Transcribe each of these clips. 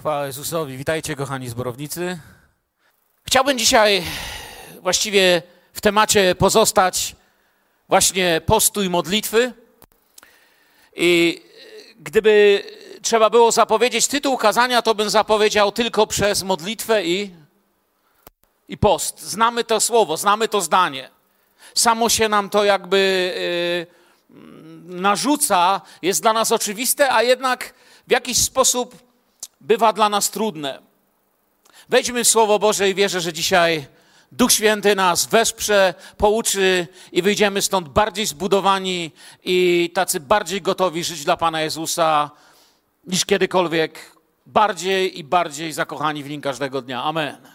Chwała Jezusowi. Witajcie, kochani zborownicy. Chciałbym dzisiaj właściwie w temacie pozostać właśnie postu i modlitwy. I gdyby trzeba było zapowiedzieć tytuł kazania, to bym zapowiedział tylko przez modlitwę i, i post. Znamy to słowo, znamy to zdanie. Samo się nam to jakby yy, narzuca, jest dla nas oczywiste, a jednak w jakiś sposób bywa dla nas trudne. Wejdźmy w Słowo Boże i wierzę, że dzisiaj Duch Święty nas wesprze, pouczy i wyjdziemy stąd bardziej zbudowani i tacy bardziej gotowi żyć dla Pana Jezusa niż kiedykolwiek, bardziej i bardziej zakochani w Nim każdego dnia. Amen.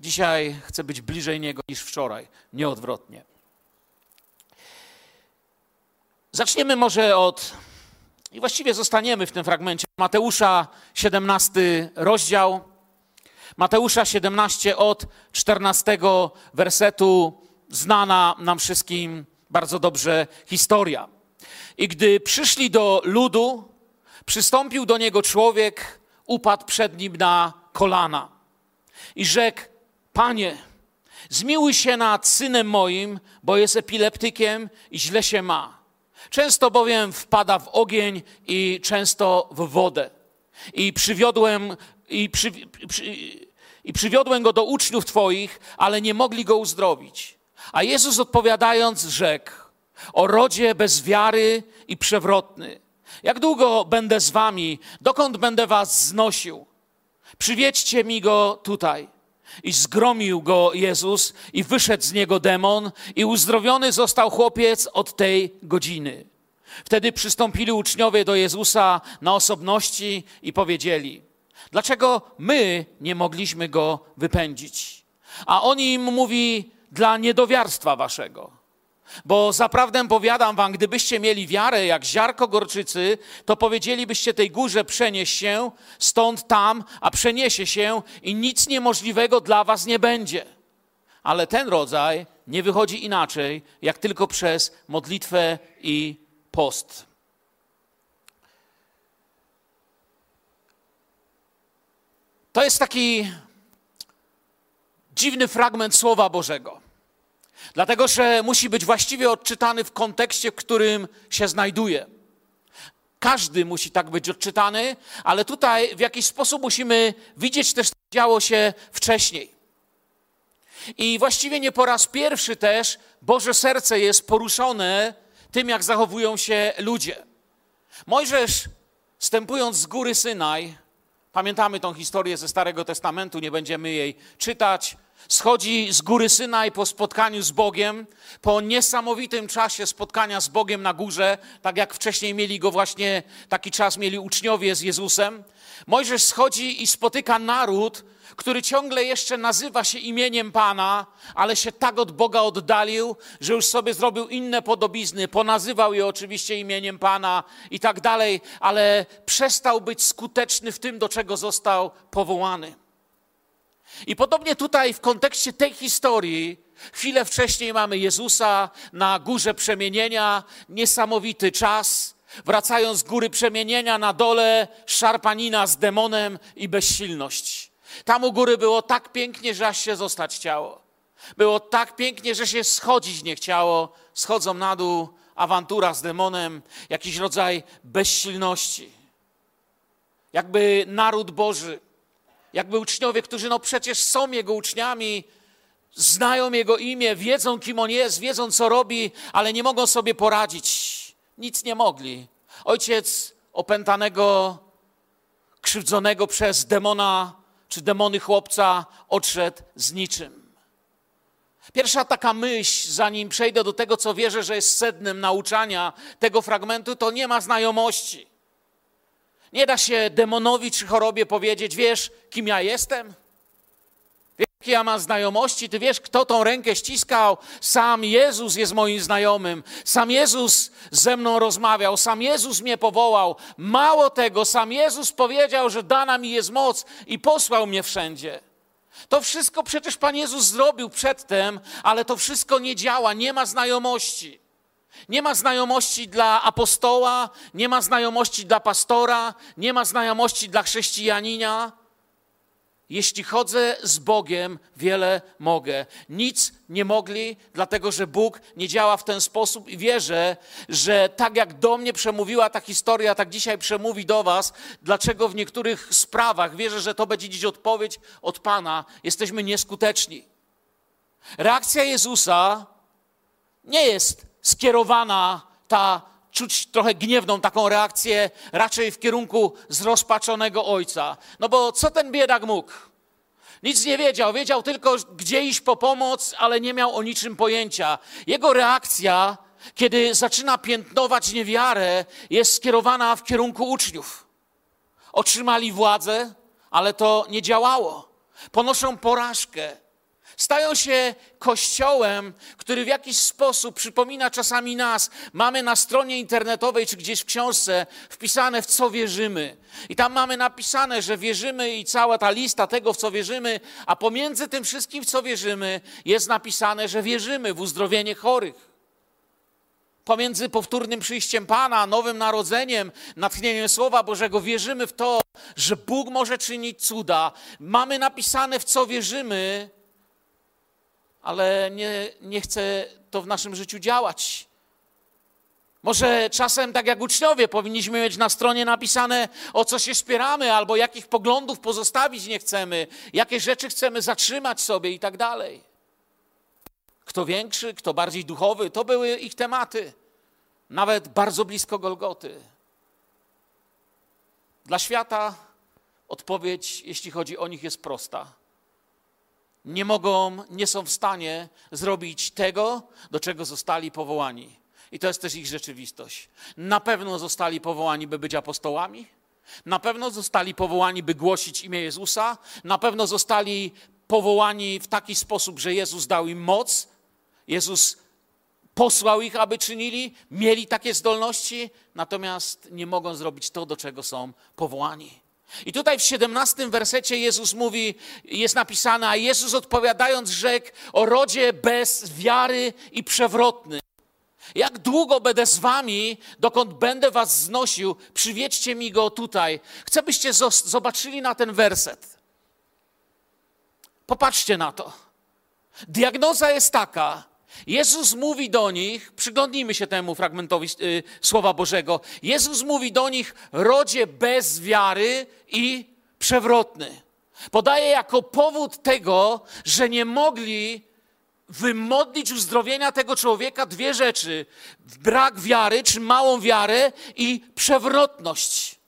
Dzisiaj chcę być bliżej Niego niż wczoraj, nie odwrotnie. Zaczniemy może od i właściwie zostaniemy w tym fragmencie. Mateusza 17 rozdział. Mateusza 17 od 14 wersetu, znana nam wszystkim bardzo dobrze historia. I gdy przyszli do ludu, przystąpił do niego człowiek, upadł przed nim na kolana i rzekł: Panie, zmiłuj się nad synem moim, bo jest epileptykiem i źle się ma Często bowiem wpada w ogień i często w wodę. I przywiodłem, i, przy, przy, i przywiodłem go do uczniów Twoich, ale nie mogli go uzdrowić. A Jezus odpowiadając rzekł, o rodzie bez wiary i przewrotny. Jak długo będę z wami? Dokąd będę was znosił? Przywiedźcie mi go tutaj. I zgromił go Jezus, i wyszedł z niego demon, i uzdrowiony został chłopiec od tej godziny. Wtedy przystąpili uczniowie do Jezusa na osobności i powiedzieli: Dlaczego my nie mogliśmy go wypędzić? A on im mówi: Dla niedowiarstwa waszego. Bo zaprawdę powiadam wam, gdybyście mieli wiarę jak ziarko gorczycy, to powiedzielibyście tej górze przenieś się stąd tam, a przeniesie się i nic niemożliwego dla was nie będzie. Ale ten rodzaj nie wychodzi inaczej, jak tylko przez modlitwę i post. To jest taki dziwny fragment Słowa Bożego. Dlatego, że musi być właściwie odczytany w kontekście, w którym się znajduje. Każdy musi tak być odczytany, ale tutaj w jakiś sposób musimy widzieć też, co działo się wcześniej. I właściwie nie po raz pierwszy też Boże serce jest poruszone tym, jak zachowują się ludzie. Mojżesz, stępując z góry Synaj, pamiętamy tą historię ze Starego Testamentu, nie będziemy jej czytać, Schodzi z góry Synaj po spotkaniu z Bogiem, po niesamowitym czasie spotkania z Bogiem na górze, tak jak wcześniej mieli go właśnie, taki czas mieli uczniowie z Jezusem. Mojżesz schodzi i spotyka naród, który ciągle jeszcze nazywa się imieniem Pana, ale się tak od Boga oddalił, że już sobie zrobił inne podobizny, ponazywał je oczywiście imieniem Pana i tak dalej, ale przestał być skuteczny w tym, do czego został powołany. I podobnie tutaj w kontekście tej historii, chwilę wcześniej mamy Jezusa na górze przemienienia, niesamowity czas. Wracając z góry przemienienia na dole, szarpanina z demonem i bezsilność. Tam u góry było tak pięknie, że aż się zostać chciało. Było tak pięknie, że się schodzić nie chciało. Schodzą na dół, awantura z demonem, jakiś rodzaj bezsilności. Jakby naród Boży jakby uczniowie, którzy no przecież są Jego uczniami, znają Jego imię, wiedzą, kim On jest, wiedzą, co robi, ale nie mogą sobie poradzić. Nic nie mogli. Ojciec opętanego, krzywdzonego przez demona czy demony chłopca odszedł z niczym. Pierwsza taka myśl, zanim przejdę do tego, co wierzę, że jest sednem nauczania tego fragmentu, to nie ma znajomości. Nie da się demonowi czy chorobie powiedzieć, wiesz, kim ja jestem? Wiesz, jakie ja mam znajomości? Ty wiesz, kto tą rękę ściskał? Sam Jezus jest moim znajomym. Sam Jezus ze mną rozmawiał. Sam Jezus mnie powołał. Mało tego, sam Jezus powiedział, że dana mi jest moc i posłał mnie wszędzie. To wszystko przecież Pan Jezus zrobił przedtem, ale to wszystko nie działa, nie ma znajomości. Nie ma znajomości dla apostoła, nie ma znajomości dla pastora, nie ma znajomości dla chrześcijanina. Jeśli chodzę z Bogiem, wiele mogę. Nic nie mogli, dlatego że Bóg nie działa w ten sposób i wierzę, że tak jak do mnie przemówiła ta historia, tak dzisiaj przemówi do Was. Dlaczego w niektórych sprawach wierzę, że to będzie dziś odpowiedź od Pana. Jesteśmy nieskuteczni. Reakcja Jezusa nie jest skierowana ta czuć trochę gniewną taką reakcję raczej w kierunku zrozpaczonego ojca. No bo co ten biedak mógł? Nic nie wiedział, wiedział tylko, gdzie iść po pomoc, ale nie miał o niczym pojęcia. Jego reakcja, kiedy zaczyna piętnować niewiarę, jest skierowana w kierunku uczniów. Otrzymali władzę, ale to nie działało. Ponoszą porażkę. Stają się kościołem, który w jakiś sposób przypomina czasami nas. Mamy na stronie internetowej czy gdzieś w książce wpisane, w co wierzymy. I tam mamy napisane, że wierzymy i cała ta lista tego, w co wierzymy, a pomiędzy tym wszystkim, w co wierzymy, jest napisane, że wierzymy w uzdrowienie chorych. Pomiędzy powtórnym przyjściem Pana, nowym narodzeniem, natchnieniem Słowa Bożego, wierzymy w to, że Bóg może czynić cuda. Mamy napisane, w co wierzymy, ale nie, nie chce to w naszym życiu działać. Może czasem, tak jak uczniowie, powinniśmy mieć na stronie napisane, o co się spieramy, albo jakich poglądów pozostawić nie chcemy, jakie rzeczy chcemy zatrzymać sobie i tak dalej. Kto większy, kto bardziej duchowy, to były ich tematy, nawet bardzo blisko Golgoty. Dla świata odpowiedź, jeśli chodzi o nich, jest prosta nie mogą, nie są w stanie zrobić tego, do czego zostali powołani. I to jest też ich rzeczywistość. Na pewno zostali powołani, by być apostołami, na pewno zostali powołani, by głosić imię Jezusa, na pewno zostali powołani w taki sposób, że Jezus dał im moc, Jezus posłał ich, aby czynili, mieli takie zdolności, natomiast nie mogą zrobić to, do czego są powołani. I tutaj w 17 wersecie Jezus mówi, jest napisane, a Jezus odpowiadając rzekł o rodzie bez wiary i przewrotny. Jak długo będę z wami, dokąd będę was znosił, przywiedźcie mi go tutaj. Chcę, byście zobaczyli na ten werset. Popatrzcie na to. Diagnoza jest taka, Jezus mówi do nich, przyglądnijmy się temu fragmentowi y, Słowa Bożego. Jezus mówi do nich, rodzie bez wiary i przewrotny. Podaje jako powód tego, że nie mogli wymodlić uzdrowienia tego człowieka dwie rzeczy: brak wiary, czy małą wiarę i przewrotność.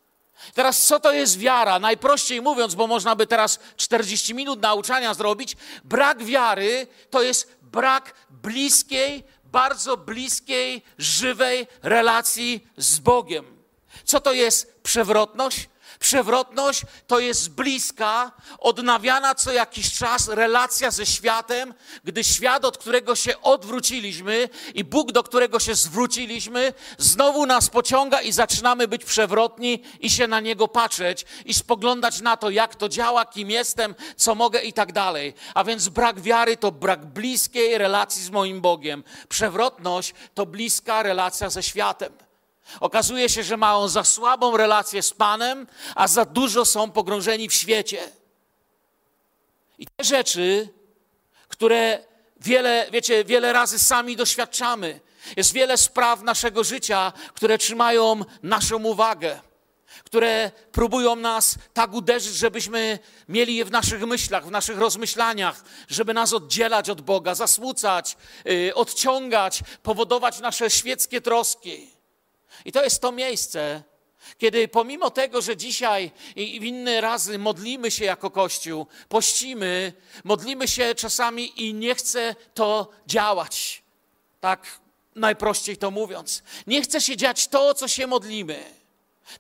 Teraz, co to jest wiara? Najprościej mówiąc, bo można by teraz 40 minut nauczania zrobić, brak wiary to jest brak bliskiej, bardzo bliskiej, żywej relacji z Bogiem. Co to jest przewrotność? Przewrotność to jest bliska, odnawiana co jakiś czas relacja ze światem, gdy świat, od którego się odwróciliśmy i Bóg, do którego się zwróciliśmy, znowu nas pociąga i zaczynamy być przewrotni i się na niego patrzeć i spoglądać na to, jak to działa, kim jestem, co mogę i tak dalej. A więc brak wiary to brak bliskiej relacji z moim Bogiem. Przewrotność to bliska relacja ze światem. Okazuje się, że mają za słabą relację z Panem, a za dużo są pogrążeni w świecie. I te rzeczy, które wiele, wiecie, wiele razy sami doświadczamy. Jest wiele spraw naszego życia, które trzymają naszą uwagę, które próbują nas tak uderzyć, żebyśmy mieli je w naszych myślach, w naszych rozmyślaniach, żeby nas oddzielać od Boga, zasmucać, yy, odciągać, powodować nasze świeckie troski. I to jest to miejsce, kiedy pomimo tego, że dzisiaj i inne razy modlimy się jako Kościół, pościmy, modlimy się czasami i nie chce to działać. Tak najprościej to mówiąc. Nie chce się dziać to, co się modlimy.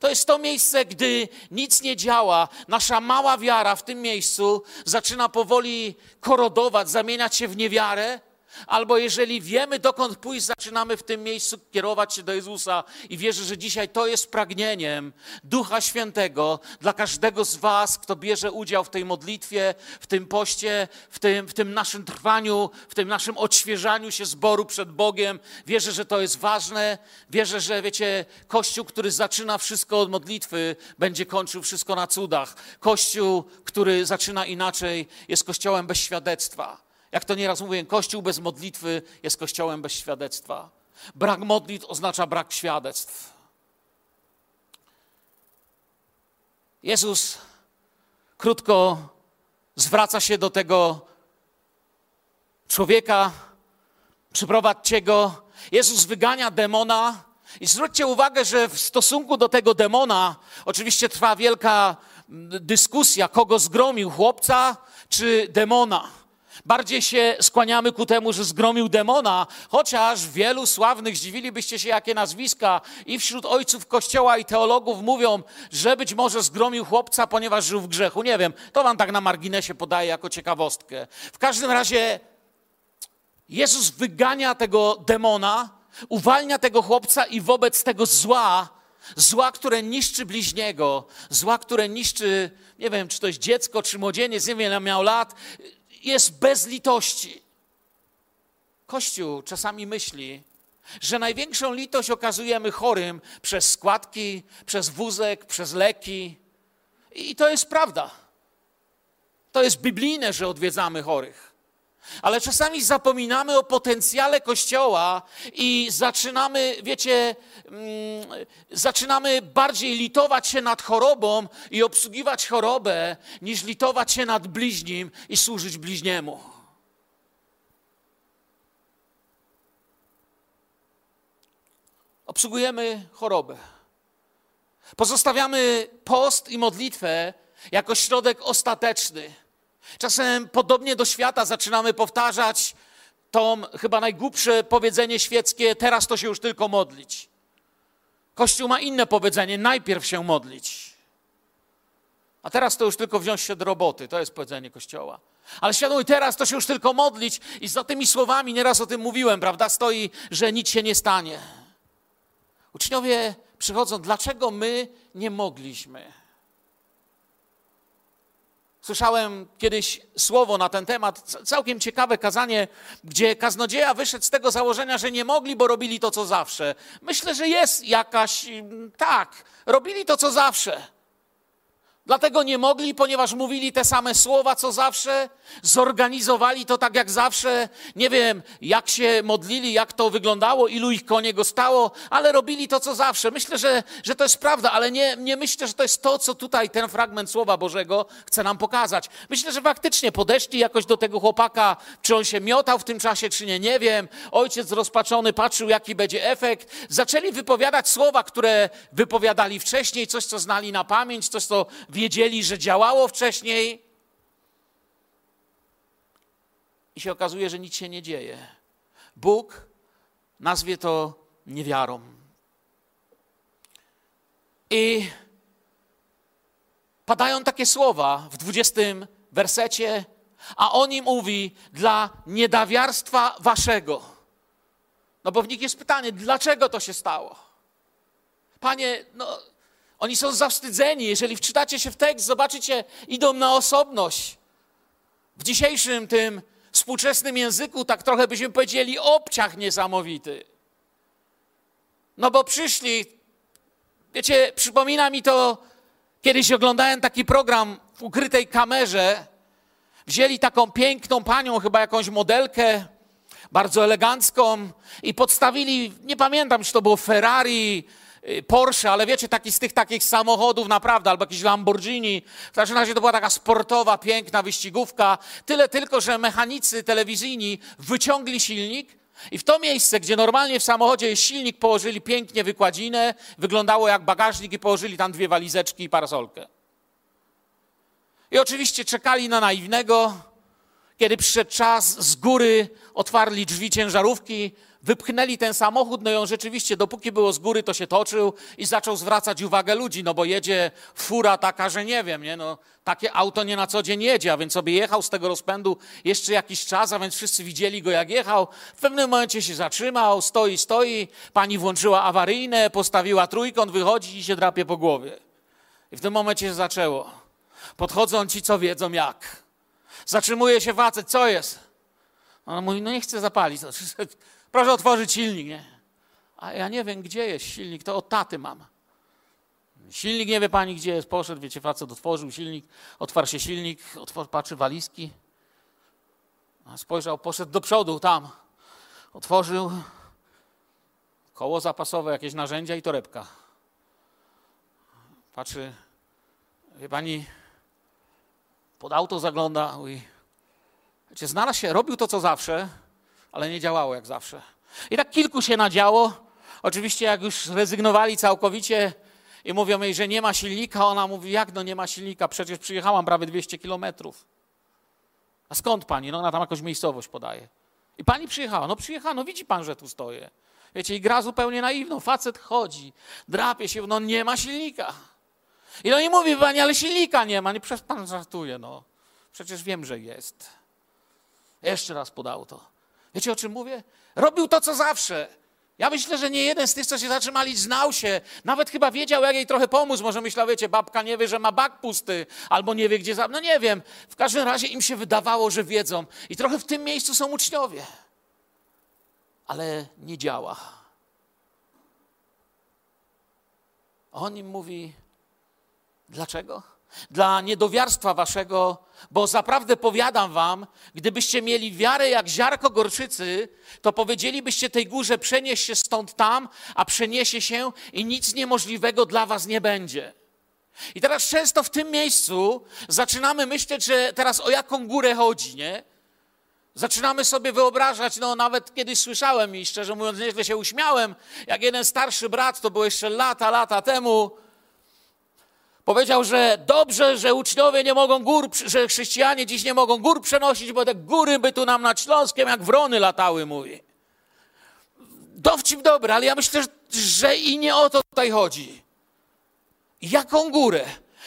To jest to miejsce, gdy nic nie działa, nasza mała wiara w tym miejscu zaczyna powoli korodować, zamieniać się w niewiarę, Albo jeżeli wiemy, dokąd pójść, zaczynamy w tym miejscu kierować się do Jezusa i wierzę, że dzisiaj to jest pragnieniem Ducha Świętego dla każdego z Was, kto bierze udział w tej modlitwie, w tym poście, w tym, w tym naszym trwaniu, w tym naszym odświeżaniu się zboru przed Bogiem. Wierzę, że to jest ważne. Wierzę, że wiecie, Kościół, który zaczyna wszystko od modlitwy, będzie kończył wszystko na cudach. Kościół, który zaczyna inaczej, jest Kościołem bez świadectwa. Jak to nieraz mówię, Kościół bez modlitwy jest Kościołem bez świadectwa. Brak modlitw oznacza brak świadectw. Jezus krótko zwraca się do tego człowieka, przyprowadźcie go. Jezus wygania demona. I zwróćcie uwagę, że w stosunku do tego demona oczywiście trwa wielka dyskusja, kogo zgromił, chłopca czy demona. Bardziej się skłaniamy ku temu, że zgromił demona, chociaż wielu sławnych, zdziwilibyście się, jakie nazwiska i wśród ojców kościoła i teologów mówią, że być może zgromił chłopca, ponieważ żył w grzechu. Nie wiem, to wam tak na marginesie podaję jako ciekawostkę. W każdym razie Jezus wygania tego demona, uwalnia tego chłopca i wobec tego zła, zła, które niszczy bliźniego, zła, które niszczy, nie wiem, czy to jest dziecko, czy młodzieniec, nie wiem, ile miał lat, jest bez litości. Kościół czasami myśli, że największą litość okazujemy chorym przez składki, przez wózek, przez leki. I to jest prawda. To jest biblijne, że odwiedzamy chorych. Ale czasami zapominamy o potencjale Kościoła i zaczynamy, wiecie, mm, zaczynamy bardziej litować się nad chorobą i obsługiwać chorobę, niż litować się nad bliźnim i służyć bliźniemu. Obsługujemy chorobę. Pozostawiamy post i modlitwę jako środek ostateczny Czasem podobnie do świata zaczynamy powtarzać to chyba najgłupsze powiedzenie świeckie, teraz to się już tylko modlić. Kościół ma inne powiedzenie, najpierw się modlić. A teraz to już tylko wziąć się do roboty, to jest powiedzenie Kościoła. Ale świadomość teraz to się już tylko modlić i za tymi słowami, nieraz o tym mówiłem, prawda, stoi, że nic się nie stanie. Uczniowie przychodzą, dlaczego my nie mogliśmy? Słyszałem kiedyś słowo na ten temat, całkiem ciekawe kazanie, gdzie kaznodzieja wyszedł z tego założenia, że nie mogli, bo robili to, co zawsze. Myślę, że jest jakaś, mm, tak, robili to, co zawsze. Dlatego nie mogli, ponieważ mówili te same słowa, co zawsze, zorganizowali to tak jak zawsze. Nie wiem, jak się modlili, jak to wyglądało, ilu ich konie stało, ale robili to, co zawsze. Myślę, że, że to jest prawda, ale nie, nie myślę, że to jest to, co tutaj ten fragment Słowa Bożego chce nam pokazać. Myślę, że faktycznie podeszli jakoś do tego chłopaka, czy on się miotał w tym czasie, czy nie, nie wiem. Ojciec rozpaczony patrzył, jaki będzie efekt. Zaczęli wypowiadać słowa, które wypowiadali wcześniej, coś, co znali na pamięć, coś, co wiedzieli, że działało wcześniej. I się okazuje, że nic się nie dzieje. Bóg nazwie to niewiarą. I padają takie słowa w 20 wersecie, a on im mówi dla niedawiarstwa waszego. No bo w nich jest pytanie, dlaczego to się stało? Panie, no oni są zawstydzeni. Jeżeli wczytacie się w tekst, zobaczycie, idą na osobność. W dzisiejszym tym współczesnym języku, tak trochę byśmy powiedzieli, obciach niesamowity. No bo przyszli, wiecie, przypomina mi to, kiedyś oglądałem taki program w ukrytej kamerze. Wzięli taką piękną panią, chyba jakąś modelkę, bardzo elegancką, i podstawili, nie pamiętam, czy to było Ferrari, Porsche, ale wiecie, taki z tych takich samochodów naprawdę, albo jakiś Lamborghini. W każdym razie to była taka sportowa, piękna wyścigówka. Tyle tylko, że mechanicy telewizyjni wyciągli silnik i w to miejsce, gdzie normalnie w samochodzie jest silnik, położyli pięknie wykładzinę, wyglądało jak bagażnik i położyli tam dwie walizeczki i parasolkę. I oczywiście czekali na naiwnego. Kiedy przyszedł czas, z góry otwarli drzwi ciężarówki, wypchnęli ten samochód, no i on rzeczywiście, dopóki było z góry, to się toczył i zaczął zwracać uwagę ludzi, no bo jedzie fura taka, że nie wiem, nie? No, takie auto nie na co dzień jedzie, a więc sobie jechał z tego rozpędu jeszcze jakiś czas, a więc wszyscy widzieli go jak jechał. W pewnym momencie się zatrzymał, stoi, stoi, pani włączyła awaryjne, postawiła trójkąt, wychodzi i się drapie po głowie. I w tym momencie się zaczęło. Podchodzą ci, co wiedzą jak. Zatrzymuje się facet, co jest? Ona mówi, no nie chcę zapalić. Proszę otworzyć silnik, nie? A ja nie wiem, gdzie jest silnik, to od taty mam. Silnik nie wie pani, gdzie jest. Poszedł, wiecie, facet otworzył silnik, otwarł się silnik, otwor, patrzy walizki. Spojrzał, poszedł do przodu, tam. Otworzył koło zapasowe, jakieś narzędzia i torebka. Patrzy, wie pani, pod auto zagląda, wiecie, znalazł się, robił to, co zawsze, ale nie działało jak zawsze. I tak kilku się nadziało. Oczywiście jak już zrezygnowali całkowicie i mówią jej, że nie ma silnika, ona mówi, jak no nie ma silnika, przecież przyjechałam prawie 200 kilometrów. A skąd pani? No ona tam jakąś miejscowość podaje. I pani przyjechała, no przyjechała, no widzi pan, że tu stoję. Wiecie, i gra zupełnie naiwną. Facet chodzi, drapie się, no nie ma silnika. I no i mówi pani, ale silnika nie ma. Nie, przecież pan żartuje, no. Przecież wiem, że jest. Jeszcze raz podał to. Wiecie, o czym mówię? Robił to, co zawsze. Ja myślę, że nie jeden z tych, co się zatrzymali, znał się. Nawet chyba wiedział, jak jej trochę pomóc. Może myślał, wiecie, babka nie wie, że ma bak pusty, albo nie wie, gdzie... Za... No nie wiem. W każdym razie im się wydawało, że wiedzą. I trochę w tym miejscu są uczniowie. Ale nie działa. On im mówi, dlaczego? Dla niedowiarstwa waszego, bo zaprawdę powiadam wam, gdybyście mieli wiarę jak ziarko gorczycy, to powiedzielibyście tej górze przenieś się stąd tam, a przeniesie się i nic niemożliwego dla was nie będzie. I teraz często w tym miejscu zaczynamy myśleć, że teraz o jaką górę chodzi, nie? Zaczynamy sobie wyobrażać, no nawet kiedyś słyszałem i szczerze mówiąc nieźle się uśmiałem, jak jeden starszy brat, to było jeszcze lata, lata temu, Powiedział, że dobrze, że uczniowie nie mogą gór, że chrześcijanie dziś nie mogą gór przenosić, bo te góry by tu nam nad Śląskiem jak wrony latały, mówi. Dowcip dobry, ale ja myślę, że i nie o to tutaj chodzi. Jaką górę?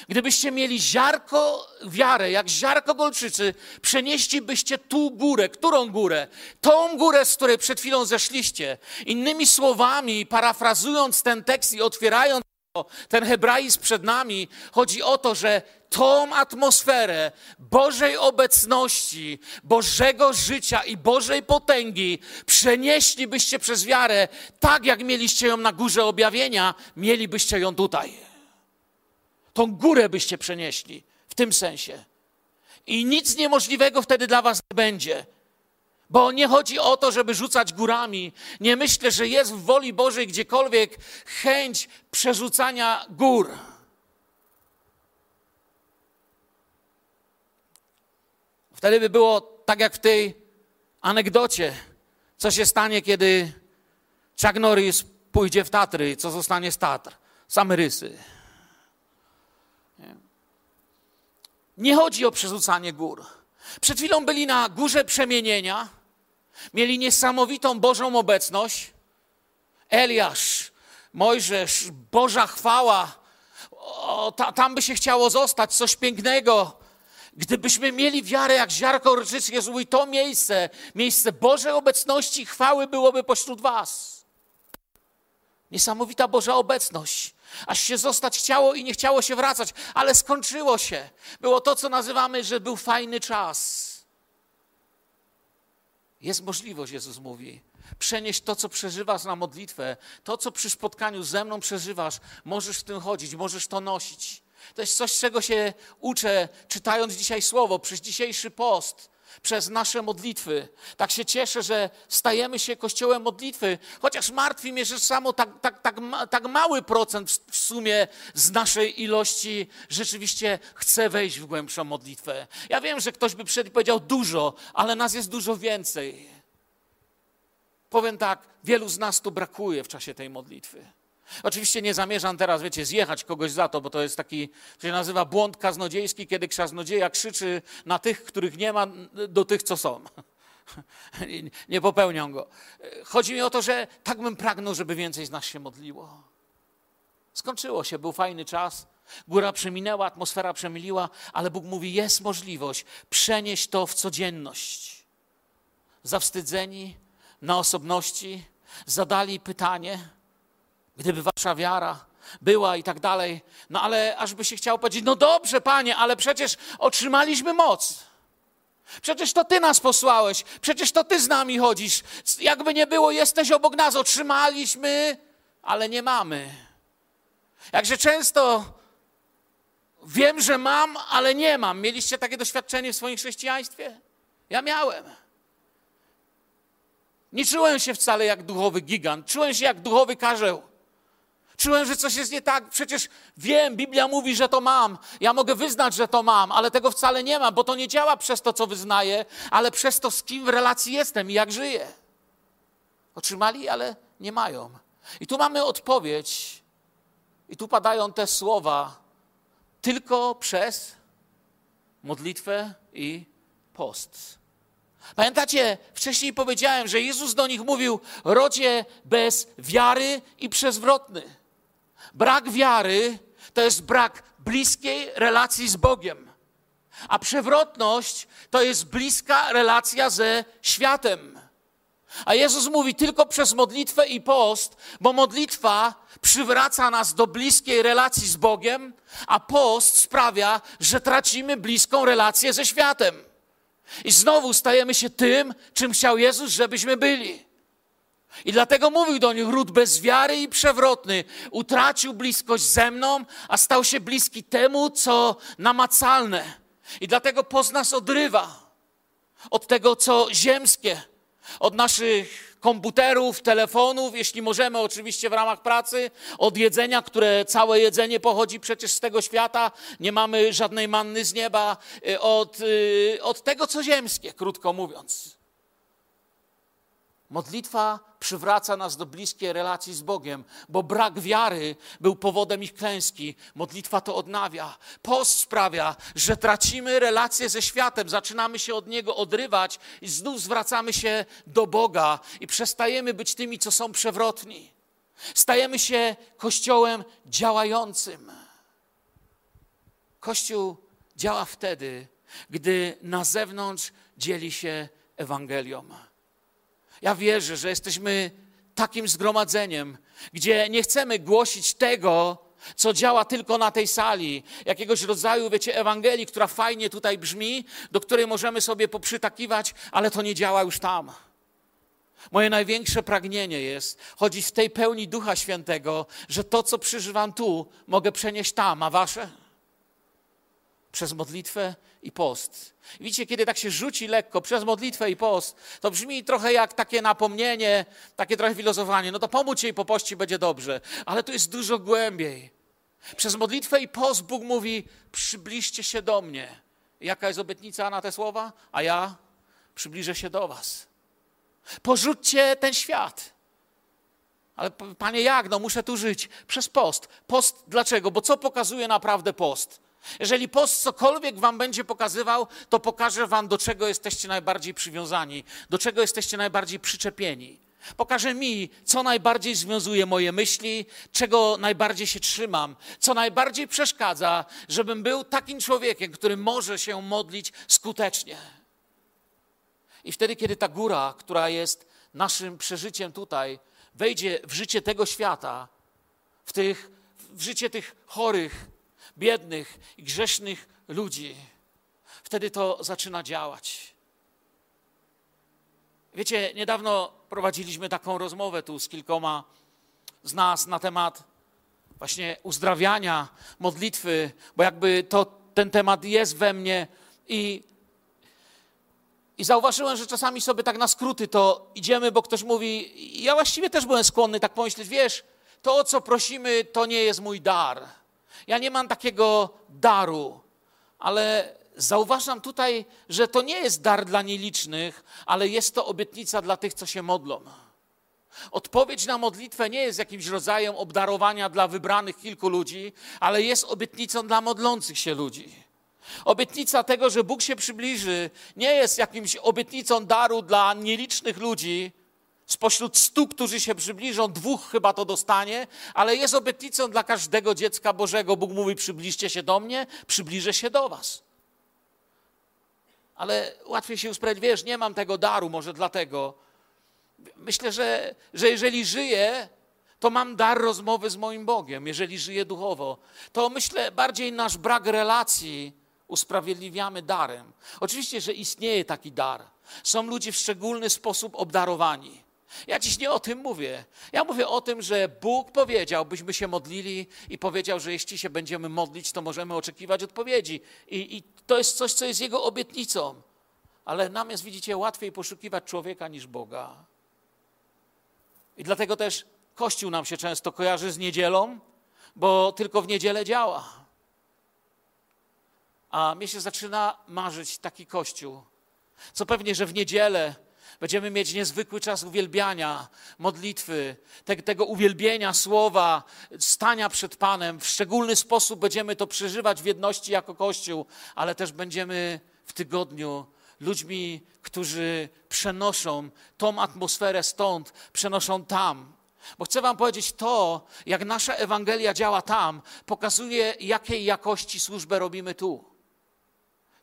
Gdybyście mieli ziarko wiarę, jak ziarko golczycy, przenieślibyście tu górę. Którą górę? Tą górę, z której przed chwilą zeszliście. Innymi słowami, parafrazując ten tekst i otwierając ten hebraizm przed nami, chodzi o to, że tą atmosferę Bożej obecności, Bożego życia i Bożej potęgi przenieślibyście przez wiarę, tak jak mieliście ją na górze objawienia, mielibyście ją tutaj. Tą górę byście przenieśli w tym sensie. I nic niemożliwego wtedy dla was nie będzie. Bo nie chodzi o to, żeby rzucać górami. Nie myślę, że jest w woli Bożej gdziekolwiek chęć przerzucania gór. Wtedy by było tak jak w tej anegdocie, co się stanie, kiedy Chuck Norris pójdzie w Tatry, co zostanie z Tatr? Same rysy. Nie, Nie chodzi o przerzucanie gór. Przed chwilą byli na górze przemienienia, Mieli niesamowitą Bożą obecność. Eliasz, Mojżesz, Boża chwała. O, ta, tam by się chciało zostać, coś pięknego. Gdybyśmy mieli wiarę jak ziarko roczycy, Jezu mówi, to miejsce, miejsce Bożej obecności chwały byłoby pośród was. Niesamowita Boża obecność. Aż się zostać chciało i nie chciało się wracać, ale skończyło się. Było to, co nazywamy, że był fajny czas. Jest możliwość, Jezus mówi, przenieść to, co przeżywasz na modlitwę, to, co przy spotkaniu ze mną przeżywasz, możesz w tym chodzić, możesz to nosić. To jest coś, czego się uczę, czytając dzisiaj słowo, przez dzisiejszy post, przez nasze modlitwy. Tak się cieszę, że stajemy się kościołem modlitwy, chociaż martwi mnie, że samo tak, tak, tak, tak mały procent w sumie z naszej ilości rzeczywiście chce wejść w głębszą modlitwę. Ja wiem, że ktoś by przyszedł i powiedział dużo, ale nas jest dużo więcej. Powiem tak, wielu z nas tu brakuje w czasie tej modlitwy. Oczywiście nie zamierzam teraz, wiecie, zjechać kogoś za to, bo to jest taki, to się nazywa błąd kaznodziejski, kiedy kaznodzieja krzyczy na tych, których nie ma, do tych, co są. nie popełnią go. Chodzi mi o to, że tak bym pragnął, żeby więcej z nas się modliło. Skończyło się, był fajny czas. Góra przeminęła, atmosfera przemiliła, ale Bóg mówi: jest możliwość przenieść to w codzienność. Zawstydzeni, na osobności, zadali pytanie, gdyby wasza wiara była i tak dalej, no ale aż by się chciał powiedzieć: No dobrze, panie, ale przecież otrzymaliśmy moc. Przecież to Ty nas posłałeś, przecież to Ty z nami chodzisz. Jakby nie było, jesteś obok nas, otrzymaliśmy, ale nie mamy. Jakże często wiem, że mam, ale nie mam. Mieliście takie doświadczenie w swoim chrześcijaństwie? Ja miałem. Nie czułem się wcale jak duchowy gigant, czułem się jak duchowy karzeł. Czułem, że coś jest nie tak. Przecież wiem, Biblia mówi, że to mam. Ja mogę wyznać, że to mam, ale tego wcale nie mam, bo to nie działa przez to, co wyznaję, ale przez to, z kim w relacji jestem i jak żyję. Otrzymali, ale nie mają. I tu mamy odpowiedź, i tu padają te słowa tylko przez modlitwę i post. Pamiętacie, wcześniej powiedziałem, że Jezus do nich mówił: rodzie bez wiary i przezwrotny. Brak wiary to jest brak bliskiej relacji z Bogiem, a przewrotność to jest bliska relacja ze światem. A Jezus mówi tylko przez modlitwę i post, bo modlitwa przywraca nas do bliskiej relacji z Bogiem, a post sprawia, że tracimy bliską relację ze światem. I znowu stajemy się tym, czym chciał Jezus, żebyśmy byli. I dlatego mówił do nich: Ród bez wiary i przewrotny utracił bliskość ze mną, a stał się bliski temu, co namacalne. I dlatego poz nas odrywa od tego, co ziemskie, od naszych komputerów, telefonów, jeśli możemy, oczywiście w ramach pracy, od jedzenia, które całe jedzenie pochodzi przecież z tego świata, nie mamy żadnej manny z nieba, y, od, y, od tego, co ziemskie, krótko mówiąc. Modlitwa przywraca nas do bliskiej relacji z Bogiem, bo brak wiary był powodem ich klęski. Modlitwa to odnawia. Post sprawia, że tracimy relację ze światem, zaczynamy się od Niego odrywać i znów zwracamy się do Boga i przestajemy być tymi, co są przewrotni. Stajemy się kościołem działającym. Kościół działa wtedy, gdy na zewnątrz dzieli się Ewangelią. Ja wierzę, że jesteśmy takim zgromadzeniem, gdzie nie chcemy głosić tego, co działa tylko na tej sali, jakiegoś rodzaju, wiecie, Ewangelii, która fajnie tutaj brzmi, do której możemy sobie poprzytakiwać, ale to nie działa już tam. Moje największe pragnienie jest chodzić w tej pełni Ducha Świętego, że to, co przeżywam tu, mogę przenieść tam, a wasze? Przez modlitwę i post. Widzicie, kiedy tak się rzuci lekko przez modlitwę i post, to brzmi trochę jak takie napomnienie, takie trochę filozofowanie. No to pomóż jej po pości, będzie dobrze. Ale to jest dużo głębiej. Przez modlitwę i post Bóg mówi: przybliżcie się do mnie. Jaka jest obietnica na te słowa? A ja przybliżę się do Was. Porzućcie ten świat. Ale panie, jak? No muszę tu żyć. Przez post. Post dlaczego? Bo co pokazuje naprawdę post? Jeżeli post cokolwiek wam będzie pokazywał, to pokaże wam, do czego jesteście najbardziej przywiązani, do czego jesteście najbardziej przyczepieni. Pokaże mi, co najbardziej związuje moje myśli, czego najbardziej się trzymam, co najbardziej przeszkadza, żebym był takim człowiekiem, który może się modlić skutecznie. I wtedy, kiedy ta góra, która jest naszym przeżyciem tutaj, wejdzie w życie tego świata, w, tych, w życie tych chorych, biednych i grzesznych ludzi, wtedy to zaczyna działać. Wiecie, niedawno prowadziliśmy taką rozmowę tu z kilkoma z nas na temat właśnie uzdrawiania, modlitwy, bo jakby to, ten temat jest we mnie i, i zauważyłem, że czasami sobie tak na skróty to idziemy, bo ktoś mówi, ja właściwie też byłem skłonny tak pomyśleć, wiesz, to o co prosimy, to nie jest mój dar. Ja nie mam takiego daru, ale zauważam tutaj, że to nie jest dar dla nielicznych, ale jest to obietnica dla tych, co się modlą. Odpowiedź na modlitwę nie jest jakimś rodzajem obdarowania dla wybranych kilku ludzi, ale jest obietnicą dla modlących się ludzi. Obietnica tego, że Bóg się przybliży, nie jest jakimś obietnicą daru dla nielicznych ludzi. Spośród stu, którzy się przybliżą, dwóch chyba to dostanie, ale jest obietnicą dla każdego dziecka Bożego. Bóg mówi: przybliżcie się do mnie, przybliżę się do Was. Ale łatwiej się usprawiedliwić, wiesz, nie mam tego daru, może dlatego. Myślę, że, że jeżeli żyję, to mam dar rozmowy z moim Bogiem, jeżeli żyję duchowo. To myślę, bardziej nasz brak relacji usprawiedliwiamy darem. Oczywiście, że istnieje taki dar. Są ludzie w szczególny sposób obdarowani. Ja dziś nie o tym mówię. Ja mówię o tym, że Bóg powiedział, byśmy się modlili i powiedział, że jeśli się będziemy modlić, to możemy oczekiwać odpowiedzi. I, i to jest coś, co jest Jego obietnicą. Ale nam jest, widzicie, łatwiej poszukiwać człowieka niż Boga. I dlatego też Kościół nam się często kojarzy z niedzielą, bo tylko w niedzielę działa. A mnie się zaczyna marzyć taki Kościół. Co pewnie, że w niedzielę będziemy mieć niezwykły czas uwielbiania, modlitwy, te, tego uwielbienia słowa, stania przed Panem. W szczególny sposób będziemy to przeżywać w jedności jako Kościół, ale też będziemy w tygodniu ludźmi, którzy przenoszą tą atmosferę stąd, przenoszą tam. Bo chcę Wam powiedzieć, to, jak nasza Ewangelia działa tam, pokazuje, jakiej jakości służbę robimy tu.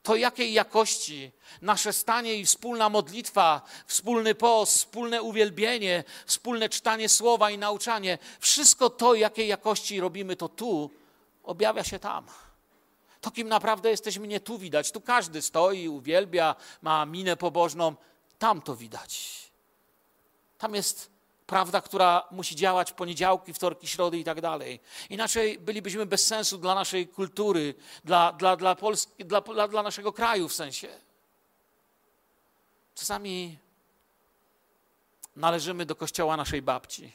To, jakiej jakości nasze stanie i wspólna modlitwa, wspólny post, wspólne uwielbienie, wspólne czytanie słowa i nauczanie, wszystko to, jakiej jakości robimy to tu, objawia się tam. To, kim naprawdę jesteśmy, nie tu widać. Tu każdy stoi, uwielbia, ma minę pobożną. Tam to widać. Tam jest prawda, która musi działać w poniedziałki, wtorki, środy i tak dalej. Inaczej bylibyśmy bez sensu dla naszej kultury, dla, dla, dla, Polski, dla, dla, dla naszego kraju w sensie. Czasami należymy do kościoła naszej babci.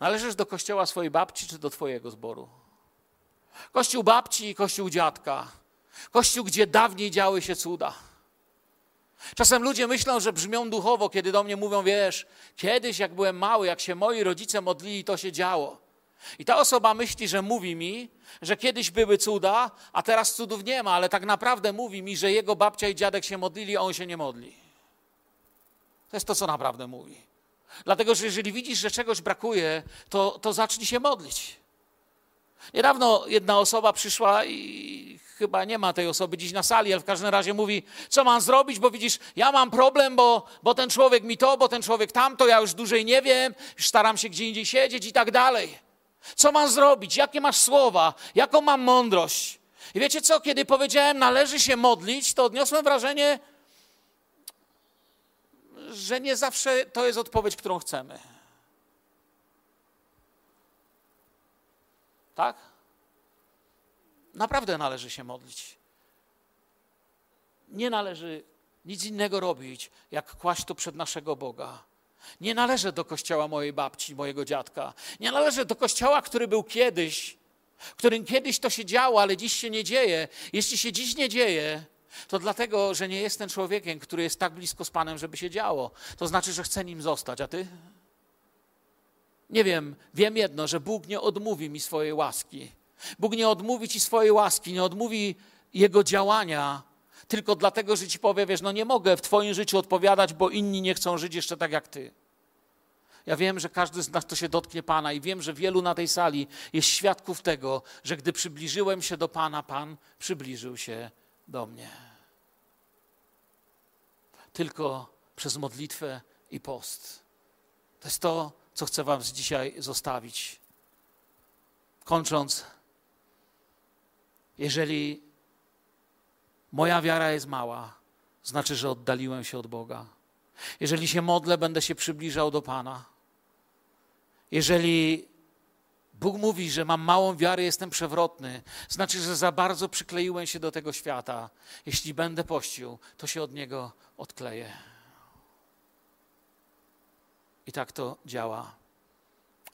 Należysz do kościoła swojej babci czy do twojego zboru? Kościół babci i kościół dziadka. Kościół, gdzie dawniej działy się cuda. Czasem ludzie myślą, że brzmią duchowo, kiedy do mnie mówią, wiesz, kiedyś jak byłem mały, jak się moi rodzice modlili, to się działo. I ta osoba myśli, że mówi mi, że kiedyś były cuda, a teraz cudów nie ma, ale tak naprawdę mówi mi, że jego babcia i dziadek się modlili, a on się nie modli. To jest to, co naprawdę mówi. Dlatego, że jeżeli widzisz, że czegoś brakuje, to, to zacznij się modlić. Niedawno jedna osoba przyszła i chyba nie ma tej osoby dziś na sali, ale w każdym razie mówi, co mam zrobić, bo widzisz, ja mam problem, bo, bo ten człowiek mi to, bo ten człowiek tamto, ja już dłużej nie wiem, już staram się gdzie indziej siedzieć i tak dalej. Co mam zrobić? Jakie masz słowa? Jaką mam mądrość? I wiecie co, kiedy powiedziałem, należy się modlić, to odniosłem wrażenie, że nie zawsze to jest odpowiedź, którą chcemy. Tak? Naprawdę należy się modlić. Nie należy nic innego robić, jak kłaść to przed naszego Boga. Nie należę do kościoła mojej babci, mojego dziadka. Nie należę do kościoła, który był kiedyś, którym kiedyś to się działo, ale dziś się nie dzieje. Jeśli się dziś nie dzieje, to dlatego, że nie jestem człowiekiem, który jest tak blisko z Panem, żeby się działo. To znaczy, że chcę nim zostać, a ty? Nie wiem, wiem jedno, że Bóg nie odmówi mi swojej łaski. Bóg nie odmówi ci swojej łaski, nie odmówi Jego działania, tylko dlatego, że ci powie, wiesz, no nie mogę w twoim życiu odpowiadać, bo inni nie chcą żyć jeszcze tak jak ty. Ja wiem, że każdy z nas to się dotknie Pana i wiem, że wielu na tej sali jest świadków tego, że gdy przybliżyłem się do Pana, Pan przybliżył się do mnie. Tylko przez modlitwę i post. To jest to, co chcę Wam dzisiaj zostawić. Kończąc, jeżeli moja wiara jest mała, znaczy, że oddaliłem się od Boga. Jeżeli się modlę, będę się przybliżał do Pana. Jeżeli Bóg mówi, że mam małą wiarę, jestem przewrotny, znaczy, że za bardzo przykleiłem się do tego świata. Jeśli będę pościł, to się od niego odkleję. I tak to działa.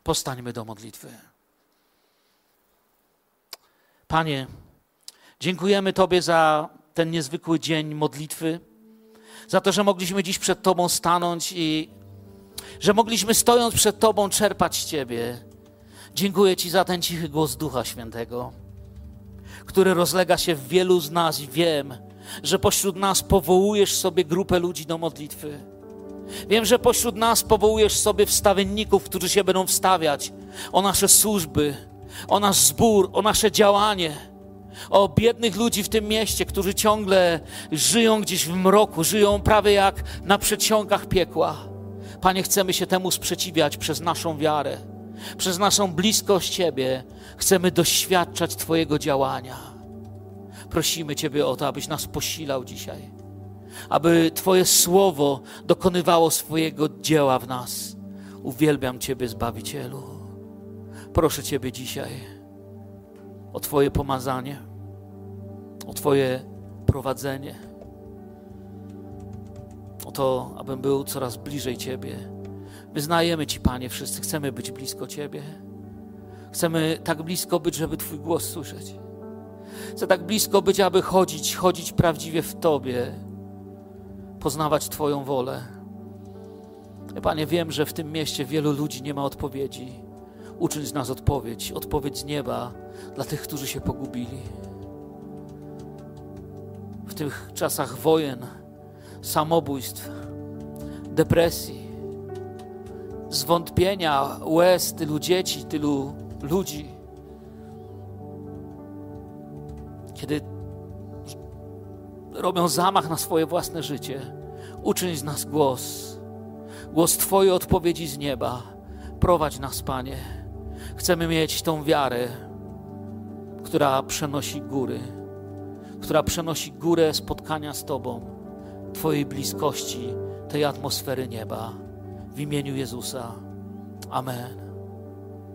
Postańmy do modlitwy. Panie, dziękujemy Tobie za ten niezwykły dzień modlitwy, za to, że mogliśmy dziś przed Tobą stanąć i że mogliśmy stojąc przed Tobą czerpać Ciebie. Dziękuję Ci za ten cichy głos Ducha Świętego które rozlega się w wielu z nas i wiem, że pośród nas powołujesz sobie grupę ludzi do modlitwy. Wiem, że pośród nas powołujesz sobie wstawienników, którzy się będą wstawiać o nasze służby, o nasz zbór, o nasze działanie, o biednych ludzi w tym mieście, którzy ciągle żyją gdzieś w mroku, żyją prawie jak na przedsionkach piekła. Panie, chcemy się temu sprzeciwiać przez naszą wiarę, przez naszą bliskość Ciebie. Chcemy doświadczać Twojego działania. Prosimy Ciebie o to, abyś nas posilał dzisiaj, aby Twoje słowo dokonywało swojego dzieła w nas. Uwielbiam Ciebie, Zbawicielu. Proszę Ciebie dzisiaj o Twoje pomazanie, o Twoje prowadzenie, o to, abym był coraz bliżej Ciebie. Wyznajemy Ci, Panie, wszyscy chcemy być blisko Ciebie. Chcemy tak blisko być, żeby Twój głos słyszeć. Chcę tak blisko być, aby chodzić, chodzić prawdziwie w Tobie, poznawać Twoją wolę. Panie, wiem, że w tym mieście wielu ludzi nie ma odpowiedzi. Uczyń z nas odpowiedź, odpowiedź z nieba dla tych, którzy się pogubili. W tych czasach wojen, samobójstw, depresji, zwątpienia, łez tylu dzieci, tylu ludzi. Kiedy robią zamach na swoje własne życie, uczyń z nas głos, głos Twojej odpowiedzi z nieba. Prowadź nas, Panie. Chcemy mieć tą wiarę, która przenosi góry, która przenosi górę spotkania z Tobą, Twojej bliskości, tej atmosfery nieba. W imieniu Jezusa. Amen.